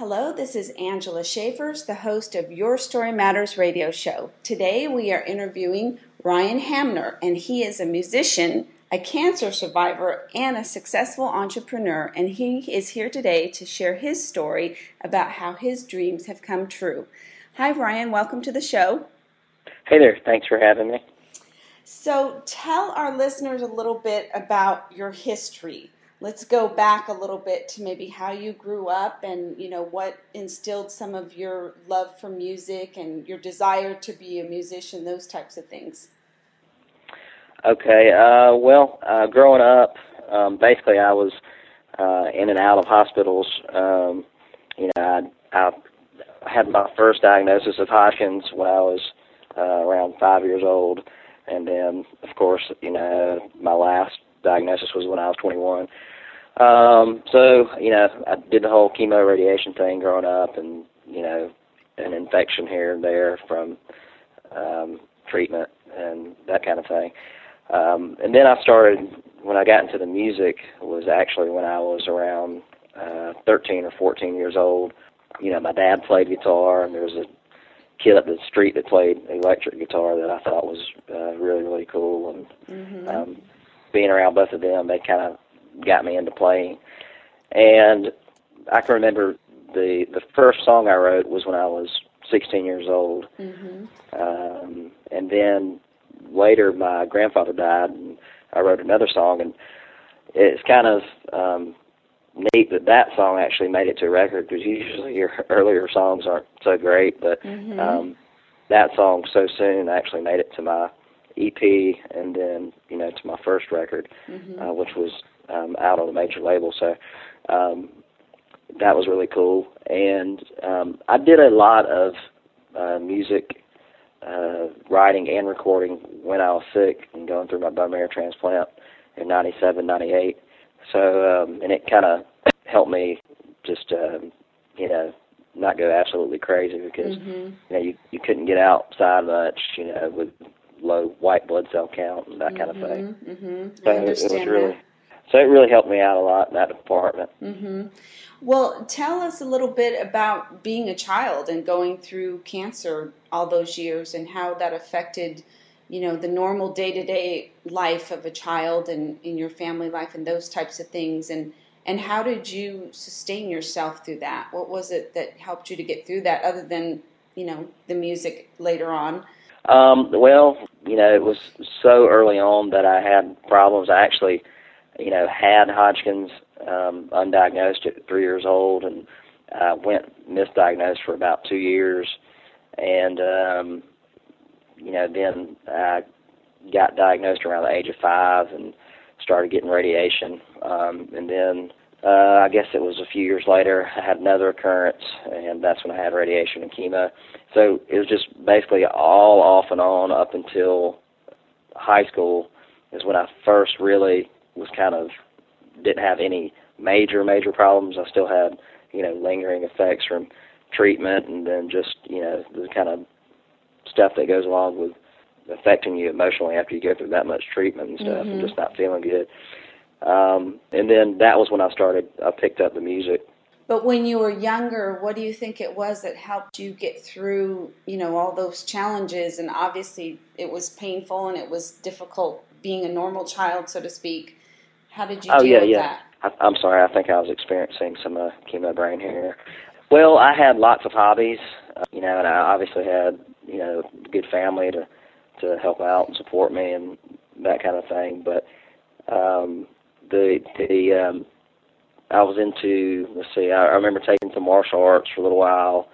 Hello, this is Angela Schaefers, the host of Your Story Matters radio show. Today we are interviewing Ryan Hamner, and he is a musician, a cancer survivor, and a successful entrepreneur. And he is here today to share his story about how his dreams have come true. Hi, Ryan. Welcome to the show. Hey there. Thanks for having me. So, tell our listeners a little bit about your history let's go back a little bit to maybe how you grew up and you know what instilled some of your love for music and your desire to be a musician those types of things. Okay uh well uh growing up um basically i was uh in and out of hospitals. Um you know i i had my first diagnosis of hodgkin's when i was uh around five years old. And then of course you know my last diagnosis was when i was twenty one um, so, you know, I did the whole chemo radiation thing growing up and, you know, an infection here and there from um, treatment and that kind of thing. Um, and then I started, when I got into the music, was actually when I was around uh, 13 or 14 years old. You know, my dad played guitar, and there was a kid up the street that played electric guitar that I thought was uh, really, really cool. And mm-hmm. um, being around both of them, they kind of got me into playing. And I can remember the the first song I wrote was when I was 16 years old, mm-hmm. um, and then later my grandfather died, and I wrote another song, and it's kind of um, neat that that song actually made it to a record because usually your earlier songs aren't so great, but mm-hmm. um, that song so soon actually made it to my EP and then you know to my first record, mm-hmm. uh, which was um, out on a major label. So um, that was really cool. And um, I did a lot of uh, music uh, writing and recording when I was sick and going through my bone marrow transplant in '97, '98. So um, and it kind of helped me just um, you know not go absolutely crazy because mm-hmm. you know you you couldn't get outside much you know with low white blood cell count and that mm-hmm. kind of thing. Mm-hmm. So I understand it was really that so it really helped me out a lot in that department. Mm-hmm. Well, tell us a little bit about being a child and going through cancer all those years and how that affected, you know, the normal day to day life of a child and in your family life and those types of things. And and how did you sustain yourself through that? What was it that helped you to get through that, other than you know the music later on? Um, well, you know, it was so early on that I had problems. I actually you know, had Hodgkin's um, undiagnosed at three years old, and uh, went misdiagnosed for about two years, and um, you know, then I got diagnosed around the age of five and started getting radiation, um, and then uh, I guess it was a few years later I had another occurrence, and that's when I had radiation and chemo. So it was just basically all off and on up until high school is when I first really was kind of didn't have any major major problems. I still had you know lingering effects from treatment, and then just you know the kind of stuff that goes along with affecting you emotionally after you go through that much treatment and stuff, mm-hmm. and just not feeling good. Um, and then that was when I started. I picked up the music. But when you were younger, what do you think it was that helped you get through, you know, all those challenges? And obviously, it was painful and it was difficult being a normal child, so to speak. How did you oh, deal yeah, with yeah. that? I, I'm sorry. I think I was experiencing some uh, chemo brain here. Well, I had lots of hobbies, uh, you know, and I obviously had, you know, good family to to help out and support me and that kind of thing. But um, the the um, I was into let's see, I, I remember taking some martial arts for a little while.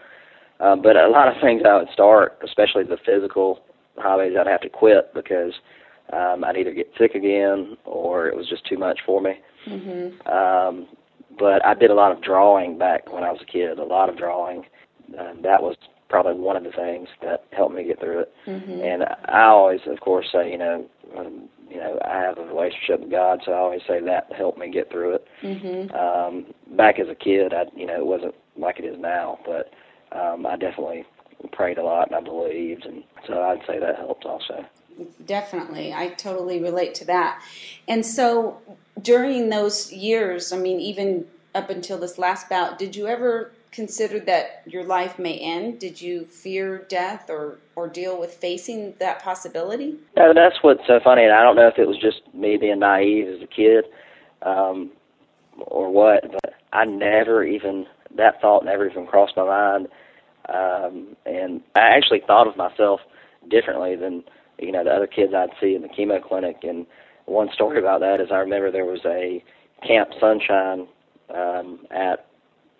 Um, but a lot of things I would start, especially the physical hobbies, I'd have to quit because um, I'd either get sick again or it was just too much for me. Mm-hmm. Um, but I did a lot of drawing back when I was a kid, a lot of drawing. Uh, that was probably one of the things that helped me get through it. Mm-hmm. And I always, of course, say, you know, um, you know, I have a relationship with God, so I always say that helped me get through it. Mm-hmm. Um, back as a kid, I, you know, it wasn't like it is now, but um, I definitely prayed a lot and I believed, and so I'd say that helped also definitely. I totally relate to that. And so during those years, I mean, even up until this last bout, did you ever consider that your life may end? Did you fear death or, or deal with facing that possibility? No, that's what's so funny. And I don't know if it was just me being naive as a kid um, or what, but I never even, that thought never even crossed my mind. Um, and I actually thought of myself differently than, you know, the other kids I'd see in the chemo clinic. And one story about that is I remember there was a Camp Sunshine um, at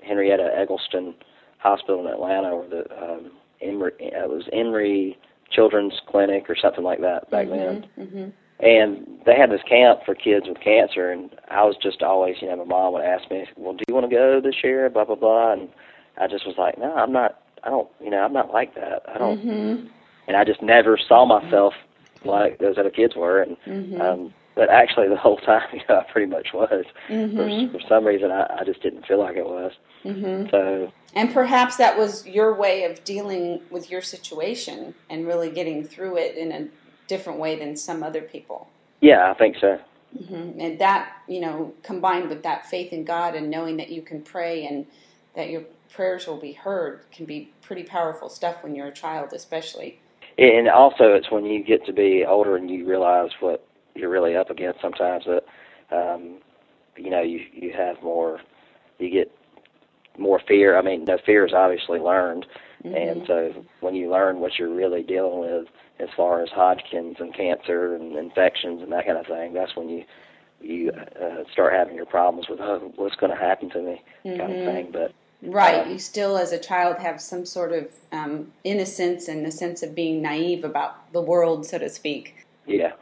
Henrietta Egleston Hospital in Atlanta, or the um, Emory, it was Emory Children's Clinic or something like that back mm-hmm, then. Mm-hmm. And they had this camp for kids with cancer, and I was just always, you know, my mom would ask me, "Well, do you want to go this year?" Blah blah blah, and I just was like, "No, I'm not. I don't. You know, I'm not like that. I don't." Mm-hmm. And I just never saw myself like those other kids were, and mm-hmm. um, but actually the whole time, you know, I pretty much was. Mm-hmm. For, for some reason, I, I just didn't feel like it was. Mm-hmm. So. And perhaps that was your way of dealing with your situation and really getting through it in a different way than some other people. Yeah, I think so. Mm-hmm. And that, you know, combined with that faith in God and knowing that you can pray and that your prayers will be heard, can be pretty powerful stuff when you're a child, especially. And also, it's when you get to be older and you realize what you're really up against. Sometimes that, um, you know, you you have more, you get more fear. I mean, no fear is obviously learned, mm-hmm. and so when you learn what you're really dealing with as far as Hodgkin's and cancer and infections and that kind of thing, that's when you you uh, start having your problems with oh, what's going to happen to me mm-hmm. kind of thing. But right, you still as a child have some sort of um, innocence and a sense of being naive about the world, so to speak. Yeah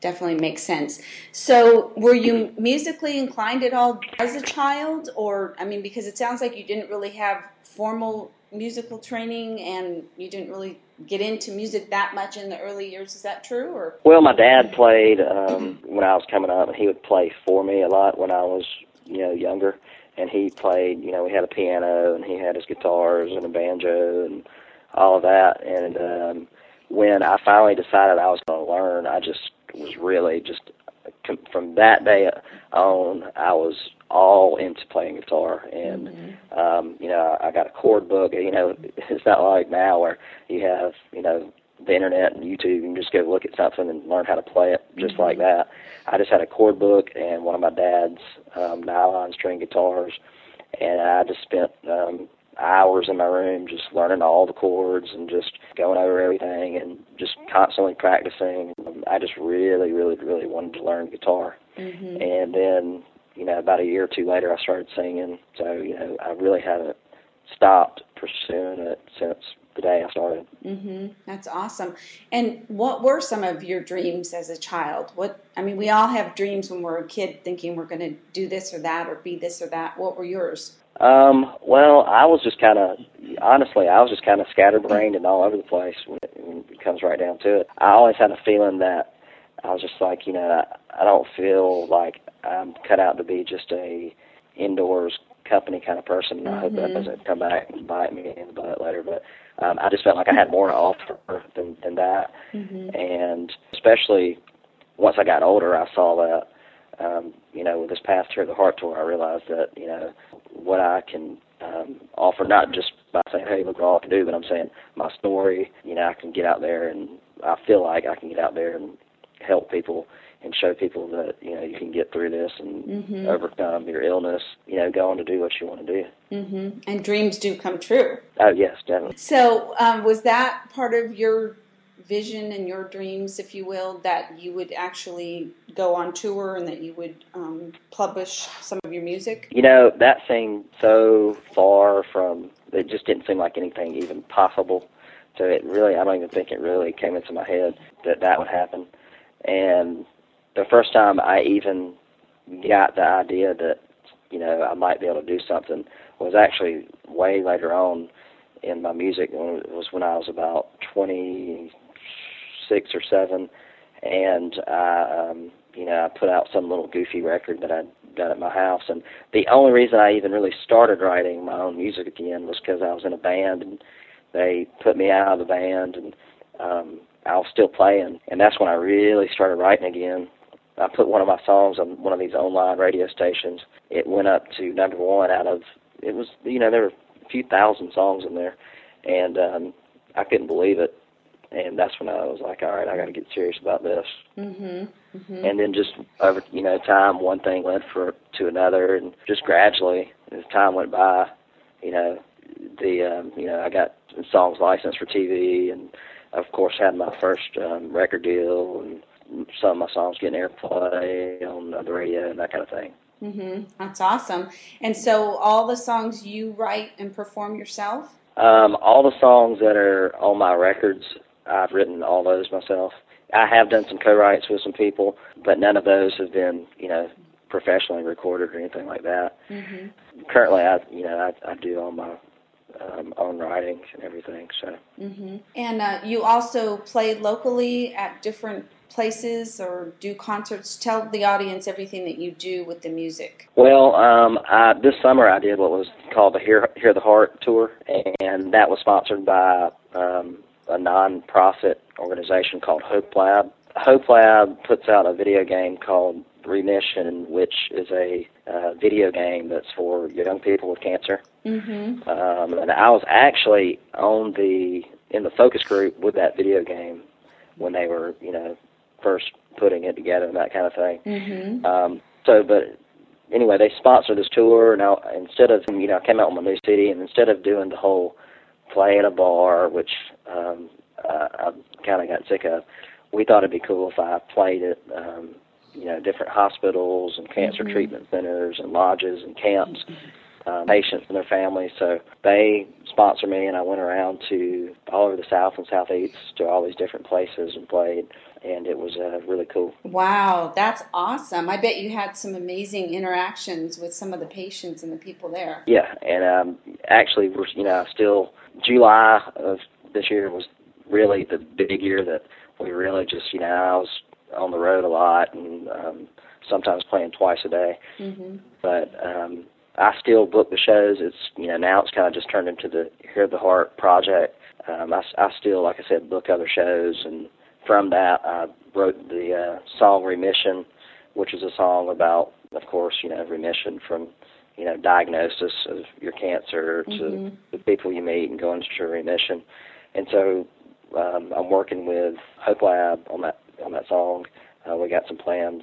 definitely makes sense. So, were you musically inclined at all as a child, or I mean, because it sounds like you didn't really have formal musical training and you didn't really get into music that much in the early years. Is that true? Or well, my dad played um, when I was coming up, and he would play for me a lot when I was you know younger. And he played, you know, we had a piano and he had his guitars and a banjo and all of that. And um, when I finally decided I was going to learn, I just was really just from that day on, I was all into playing guitar, and mm-hmm. um, you know, I got a chord book. You know, it's not like now where you have you know the internet and YouTube. You can just go look at something and learn how to play it just mm-hmm. like that. I just had a chord book and one of my dad's um, nylon string guitars, and I just spent um, hours in my room just learning all the chords and just going over everything and just constantly practicing. I just really, really, really wanted to learn guitar. Mm-hmm. And then, you know, about a year or two later, I started singing. So, you know, I really haven't stopped pursuing it since the day I started. Mm-hmm. That's awesome. And what were some of your dreams as a child? What I mean, we all have dreams when we're a kid, thinking we're going to do this or that or be this or that. What were yours? Um, well, I was just kind of, honestly, I was just kind of scatterbrained and all over the place when it, when it comes right down to it. I always had a feeling that I was just like, you know, I, I don't feel like I'm cut out to be just a indoors company kind of person. Mm-hmm. I hope that Mm-hmm. doesn't come back and bite me in the butt later, but um, I just felt like I had more to offer than, than that. Mm-hmm. And especially once I got older, I saw that um, you know, with this past tour, the Heart Tour, I realized that, you know, what I can um, offer, not just by saying, hey, look what all I can do, but I'm saying my story, you know, I can get out there and I feel like I can get out there and help people and show people that, you know, you can get through this and mm-hmm. overcome your illness, you know, go on to do what you want to do. Mm-hmm. And dreams do come true. Oh, yes, definitely. So, um, was that part of your vision and your dreams, if you will, that you would actually go on tour and that you would um, publish some of your music? You know, that seemed so far from, it just didn't seem like anything even possible. So it really, I don't even think it really came into my head that that would happen. And the first time I even got the idea that, you know, I might be able to do something was actually way later on in my music. It was when I was about 20, six or seven, and I, um, you know, I put out some little goofy record that I'd done at my house. And the only reason I even really started writing my own music again was because I was in a band, and they put me out of the band, and um, I was still playing, and that's when I really started writing again. I put one of my songs on one of these online radio stations. It went up to number one out of it was you know there were a few thousand songs in there, and um, I couldn't believe it. And that's when I was like, all right, I got to get serious about this. Mhm. Mhm. And then just over you know time, one thing led for to another, and just gradually as time went by, you know, the um, you know I got songs licensed for TV, and of course had my first um, record deal, and some of my songs getting airplay on the radio and that kind of thing. Mm-hmm. That's awesome. And so all the songs you write and perform yourself? Um, all the songs that are on my records, I've written all those myself. I have done some co-writes with some people, but none of those have been, you know, professionally recorded or anything like that. Mhm. Currently, I, you know, I, I do all my um, own writing and everything. So, Mm-hmm. And uh, you also play locally at different places or do concerts. Tell the audience everything that you do with the music. well, um, I, this summer I did what was called the Hear Hear the Heart tour, and that was sponsored by um, a non-profit organization called Hope Lab. Hope Lab puts out a video game called Remission, which is a uh, video game that's for young people with cancer. Mhm. Um, and I was actually on the in the focus group with that video game when they were, you know, first putting it together and that kind of thing. Mhm. Um, so, but anyway, they sponsored this tour, and I, instead of you know, I came out with my new CD, and instead of doing the whole play at a bar, which um, I, I kind of got sick of, we thought it'd be cool if I played at um, you know different hospitals and cancer Mhm. treatment centers and lodges and camps. Uh, patients and their families. So they sponsored me, and I went around to all over the South and Southeast to all these different places and played, and it was uh, really cool. Wow, that's awesome. I bet you had some amazing interactions with some of the patients and the people there. Yeah, and um, actually, we're you know still July of this year was really the big year that we really just you know I was on the road a lot and um, sometimes playing twice a day, Mhm. but um, I still book the shows. It's you know now it's kind of just turned into the Hear the Heart project. Um, I, I still like I said book other shows, and from that I wrote the uh, song Remission, which is a song about, of course, you know remission from you know diagnosis of your cancer to Mhm. the people you meet and going into remission. And so um, I'm working with Hope Lab on that on that song. Uh, we got some plans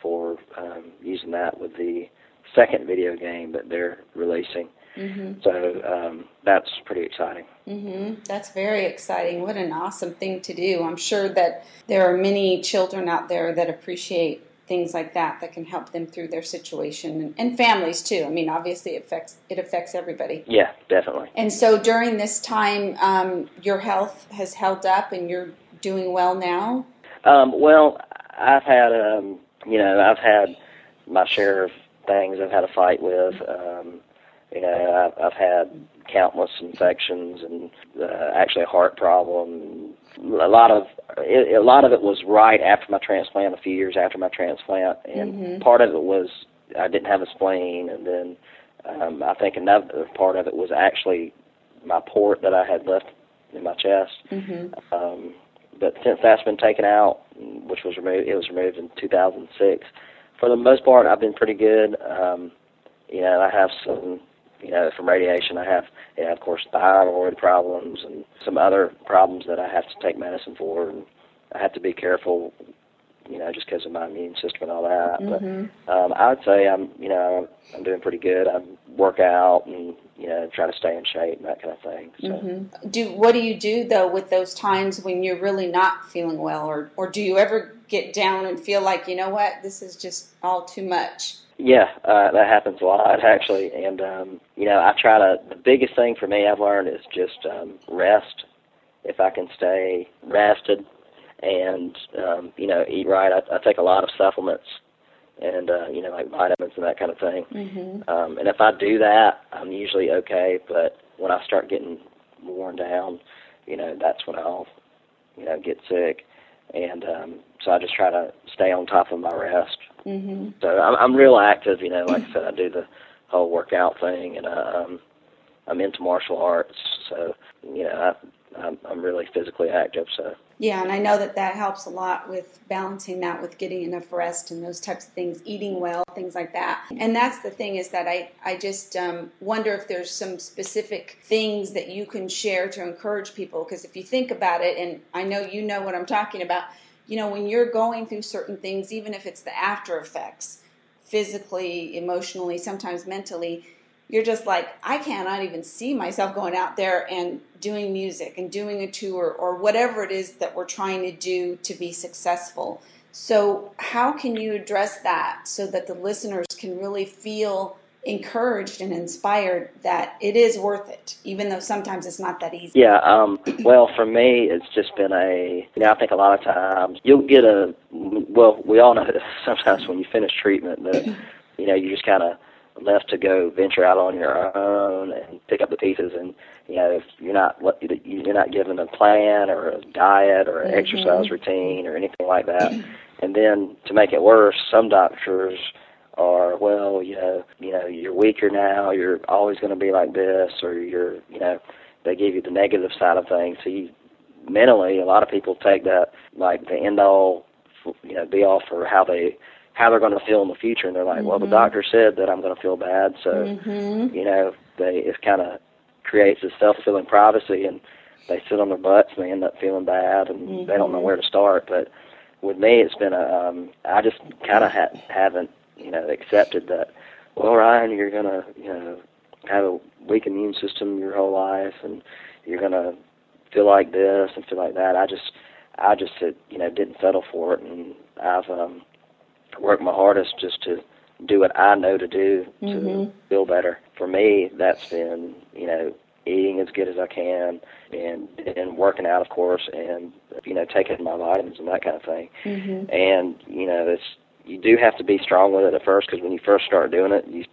for um, using that with the second video game that they're releasing. Mhm. So um, that's pretty exciting. Mhm. That's very exciting. What an awesome thing to do. I'm sure that there are many children out there that appreciate things like that that can help them through their situation and, and families too. I mean, obviously it affects it affects everybody. Yeah, definitely. And so during this time, um, your health has held up and you're doing well now. Um, well, I've had um, you know I've had my share of things I've had to fight with. Um, you know, I've, I've had countless infections and uh, actually a heart problem. A lot of it, a lot of it was right after my transplant, a few years after my transplant, and Mhm. part of it was I didn't have a spleen, and then um, I think another part of it was actually my port that I had left in my chest. Mhm. Um, but since that's been taken out, which was removed, it was removed in 2006. For the most part, I've been pretty good. Um, you know, I have some, you know, from radiation, I have, you know, of course, thyroid problems and some other problems that I have to take medicine for, and I have to be careful, you know, just because of my immune system and all that. Mhm. But um, I would say I'm, you know, I'm doing pretty good. I work out and you know try to stay in shape and that kind of thing. So. Mhm. Do what do you do though with those times when you're really not feeling well, or or do you ever get down and feel like you know what this is just all too much? Yeah, uh, that happens a lot actually, and um, you know, I try to. The biggest thing for me I've learned is just um, rest. If I can stay rested and um, you know eat right, I, I take a lot of supplements and uh, you know like vitamins and that kind of thing. Mm-hmm. Um, and if I do that, I'm usually okay. But when I start getting worn down, you know, that's when I'll you know get sick. And um, so I just try to stay on top of my rest. Mm-hmm. So I'm, I'm real active, you know. Like I said, I do the whole workout thing, and uh, um, I'm into martial arts. So you know, I, I'm, I'm really physically active. So yeah, and I know that that helps a lot with balancing that with getting enough rest and those types of things, eating well, things like that. And that's the thing is that I, I just um, wonder if there's some specific things that you can share to encourage people. Because if you think about it, and I know you know what I'm talking about, you know, when you're going through certain things, even if it's the after effects, physically, emotionally, sometimes mentally, you're just like, I cannot even see myself going out there and doing music and doing a tour or whatever it is that we're trying to do to be successful. So, how can you address that so that the listeners can really feel encouraged and inspired that it is worth it, even though sometimes it's not that easy? Yeah, um, well, for me, it's just been a, you know, I think a lot of times you'll get a, well, we all know that sometimes when you finish treatment that, you know, you're just kind of, left to go venture out on your own and pick up the pieces and you know if you're not you're not given a plan or a diet or an mm-hmm. exercise routine or anything like that and then to make it worse some doctors are well you know you know you're weaker now you're always going to be like this or you're you know they give you the negative side of things so you mentally a lot of people take that like the end all you know be all for how they how they're going to feel in the future, and they're like, mm-hmm. "Well, the mm-hmm. doctor said that I'm going to feel bad," so mm-hmm. you know, they it kind of creates a self-fulfilling prophecy, and they sit on their butts and they end up feeling bad, and mm-hmm. they don't know mm-hmm. where to start. But with me, it's been a um, I just kind of ha- haven't you know accepted that. Well, Ryan, you're gonna you know have a weak immune system your whole life, and you're gonna feel like this and feel like that. I just I just you know didn't settle for it, and I've um, work my hardest just to do what I know to do to mm-hmm. feel better. For me, that's been you know eating as good as I can and and working out, of course, and you know taking my vitamins and that kind of thing. Mm-hmm. And you know, it's you do have to be strong with it at first because when you first start doing it, you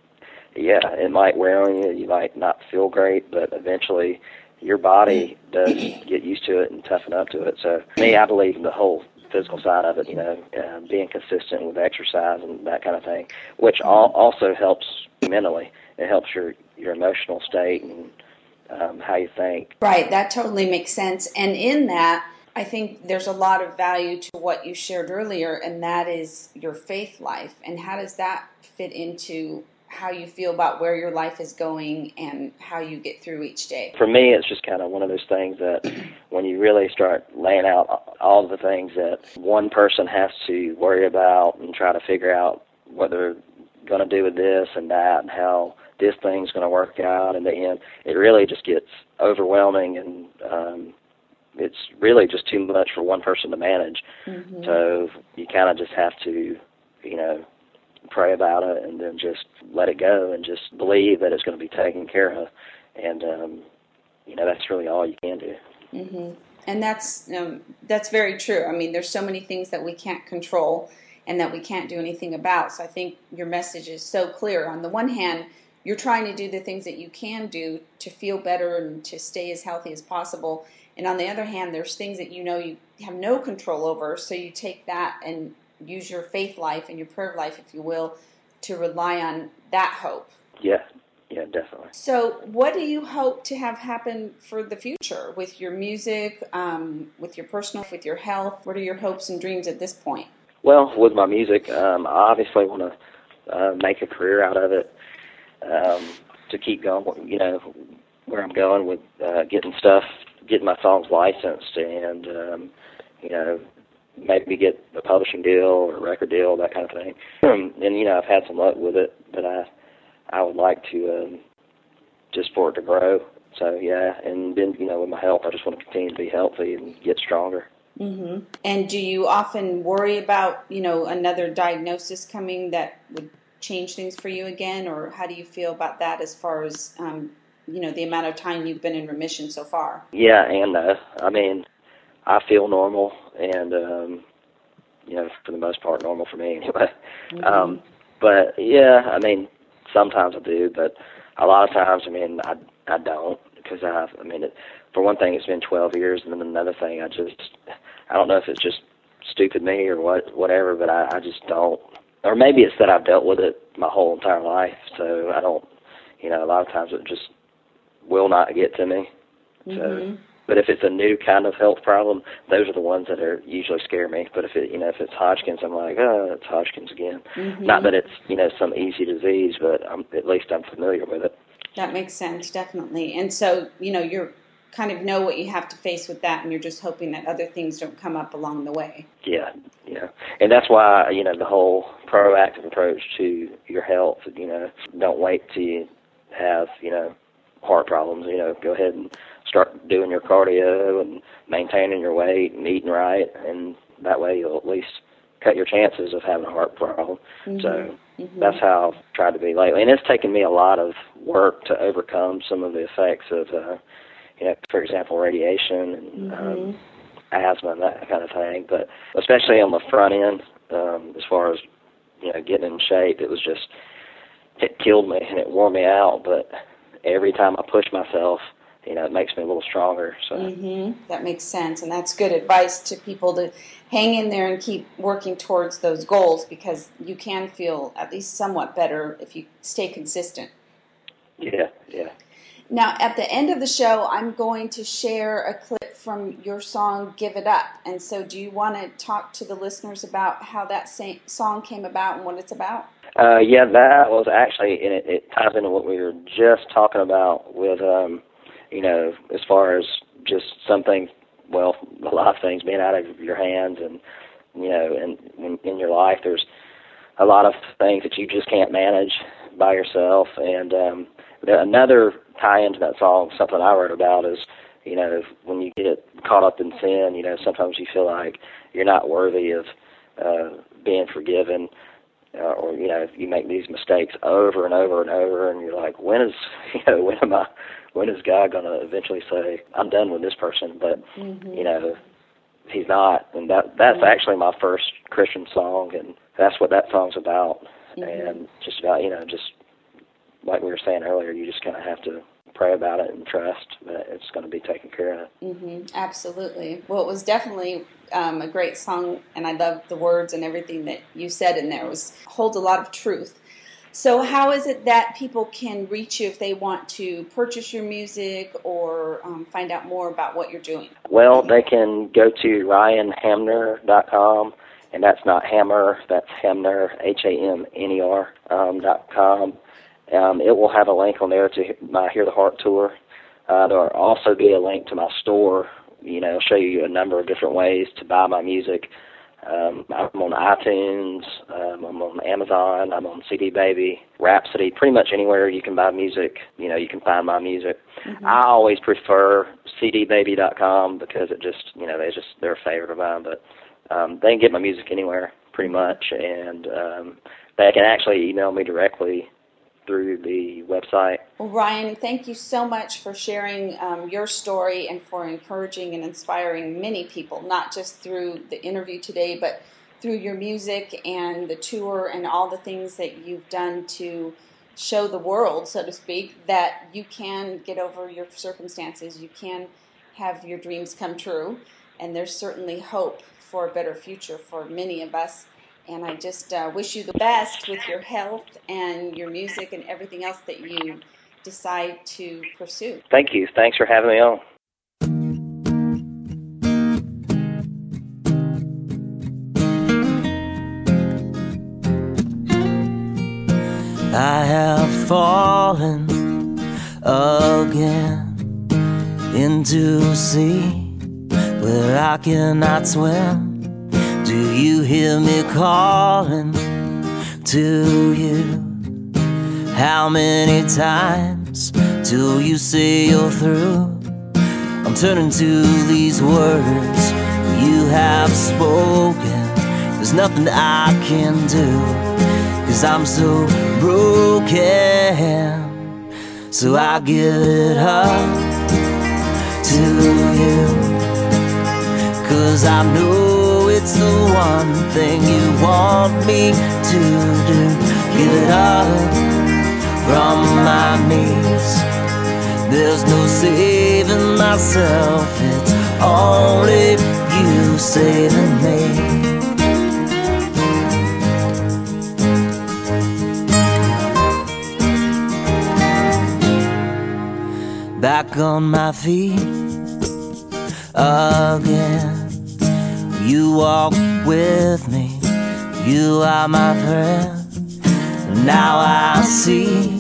yeah, it might wear on you. You might not feel great, but eventually your body does get used to it and toughen up to it. So me, I believe the whole physical side of it, you know, uh, being consistent with exercise and that kind of thing, which all, also helps mentally. It helps your your emotional state and um, how you think. Right, that totally makes sense. And in that, I think there's a lot of value to what you shared earlier, and that is your faith life. And how does that fit into how you feel about where your life is going and how you get through each day? For me, it's just kind of one of those things that when you really start laying out all the things that one person has to worry about and try to figure out what they're going to do with this and that and how this thing's going to work out in the end, it really just gets overwhelming and um, it's really just too much for one person to manage. Mm-hmm. So you kind of just have to, you know, pray about it and then just let it go and just believe that it's going to be taken care of. And um, you know that's really all you can do. Mm-hmm. And that's um, that's very true. I mean, there's so many things that we can't control and that we can't do anything about. So I think your message is so clear. On the one hand, you're trying to do the things that you can do to feel better and to stay as healthy as possible. And on the other hand, there's things that you know you have no control over, so you take that and use your faith life and your prayer life, if you will, to rely on that hope. Yeah, yeah, definitely. So, what do you hope to have happen for the future with your music, um, with your personal, with your health? What are your hopes and dreams at this point? Well, with my music, um, I obviously want to uh, make a career out of it. Um, to keep going, you know, where I'm going with uh, getting stuff, getting my songs licensed, and um, you know, maybe get a publishing deal or a record deal, that kind of thing. and you know, I've had some luck with it, but I I would like to um, just for it to grow. So yeah, and then you know, with my health, I just want to continue to be healthy and get stronger. Mm-hmm. And do you often worry about you know another diagnosis coming that would change things for you again, or how do you feel about that as far as um, you know the amount of time you've been in remission so far? Yeah, and uh, I mean, I feel normal, and um, you know, for the most part, normal for me anyway. Mm-hmm. Um, but yeah, I mean, sometimes I do, but a lot of times, I mean, I I don't because I I mean, it, for one thing, it's been 12 years, and then another thing, I just I don't know if it's just stupid me or what whatever, but I, I just don't. Or maybe it's that I've dealt with it my whole entire life, so I don't. You know, a lot of times it just will not get to me Mm-hmm. So, but if it's a new kind of health problem, those are the ones that are usually scare me. But if it, you know, if it's Hodgkin's, I'm like, oh, it's Hodgkin's again. Mm-hmm. Not that it's, you know, some easy disease, but I'm, at least I'm familiar with it. That makes sense, definitely. And so, you know, you're kind of know what you have to face with that, and you're just hoping that other things don't come up along the way. Yeah, yeah, and that's why you know the whole proactive approach to your health. You know, don't wait till you have you know heart problems. You know, go ahead and start doing your cardio and maintaining your weight and eating right, and that way you'll at least cut your chances of having a heart problem. Mm-hmm. So mm-hmm. that's how I've tried to be lately, and it's taken me a lot of work to overcome some of the effects of. Uh, you know, for example, radiation and um, mm-hmm. um, asthma and that kind of thing. But especially on the front end, um, as far as you know, getting in shape, it was just it killed me and it wore me out. But every time I push myself, you know, it makes me a little stronger. So mm-hmm. that makes sense, and that's good advice to people to hang in there and keep working towards those goals because you can feel at least somewhat better if you stay consistent. Yeah, yeah. Now, at the end of the show, I'm going to share a clip from your song "Give It Up." And so, do you want to talk to the listeners about how that song came about and what it's about? Uh, yeah, that was actually, and it, it ties into what we were just talking about with, um, you know, as far as just something, well, a lot of things being out of your hands, and you know, and in, in your life, there's a lot of things that you just can't manage by yourself, and um, another tie into that song, something I wrote about is, you know, when you get caught up in sin, you know, sometimes you feel like you're not worthy of uh, being forgiven, uh, or you know, you make these mistakes over and over and over, and you're like, when is, you know, when am I, when is God going to eventually say, I'm done with this person? But mm-hmm. you know, He's not, and that that's mm-hmm. actually my first Christian song, and that's what that song's about, mm-hmm. and just about you know, just like we were saying earlier, you just kind of have to pray about it and trust that it's going to be taken care of. Mm-hmm, absolutely. Well, it was definitely um, a great song, and I love the words and everything that you said in there. It was holds a lot of truth. So, how is it that people can reach you if they want to purchase your music or um, find out more about what you're doing? Well, they can go to ryanhamner.com, and that's not hammer, that's Hamner, H A M N E R um, dot com um, it will have a link on there to my Hear the Heart tour. Uh, there will also be a link to my store. You know, show you a number of different ways to buy my music. Um, I'm on iTunes. Um, I'm on Amazon. I'm on CD Baby, Rhapsody. Pretty much anywhere you can buy music, you know, you can find my music. Mm-hmm. I always prefer CDBaby.com because it just, you know, they just they're a favorite of mine. But um, they can get my music anywhere, pretty much, and um, they can actually email me directly through the website. Well, Ryan, thank you so much for sharing um, your story and for encouraging and inspiring many people, not just through the interview today, but through your music and the tour and all the things that you've done to show the world, so to speak, that you can get over your circumstances, you can have your dreams come true, and there's certainly hope for a better future for many of us and I just uh, wish you the best with your health and your music and everything else that you decide to pursue. Thank you. Thanks for having me on. I have fallen again into sea where I cannot swim do you hear me calling to you? How many times till you say you're through? I'm turning to these words you have spoken. There's nothing I can do, cause I'm so broken. So I give it up to you, cause I know it's the one thing you want me to do. Give it up from my knees. There's no saving myself, it's only you saving me. back on my feet again. You walk with me, you are my friend. Now I see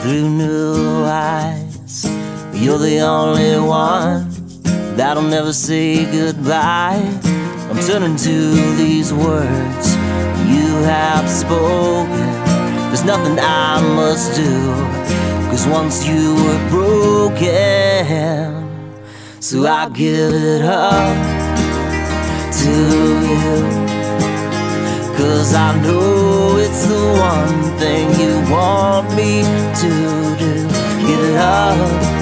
through new eyes. You're the only one that'll never say goodbye. I'm turning to these words you have spoken. There's nothing I must do, cause once you were broken. So I give it up to you. Cause I know it's the one thing you want me to do. Get up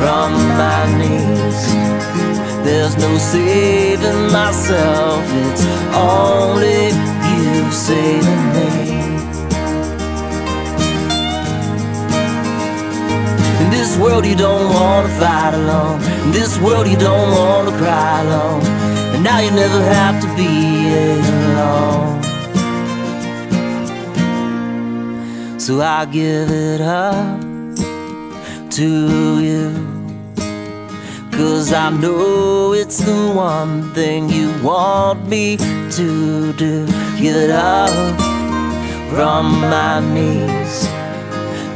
from my knees. There's no saving myself, it's only you saving me. In this world, you don't wanna fight alone. In this world, you don't wanna cry alone. And now you never have to be alone. So I give it up to you. Cause I know it's the one thing you want me to do. Give it up from my knees.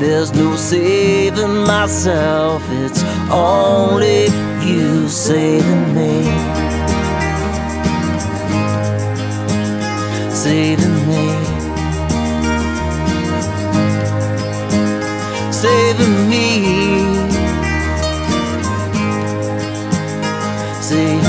There's no saving myself, it's only you saving me. say to me. Saving me. Saving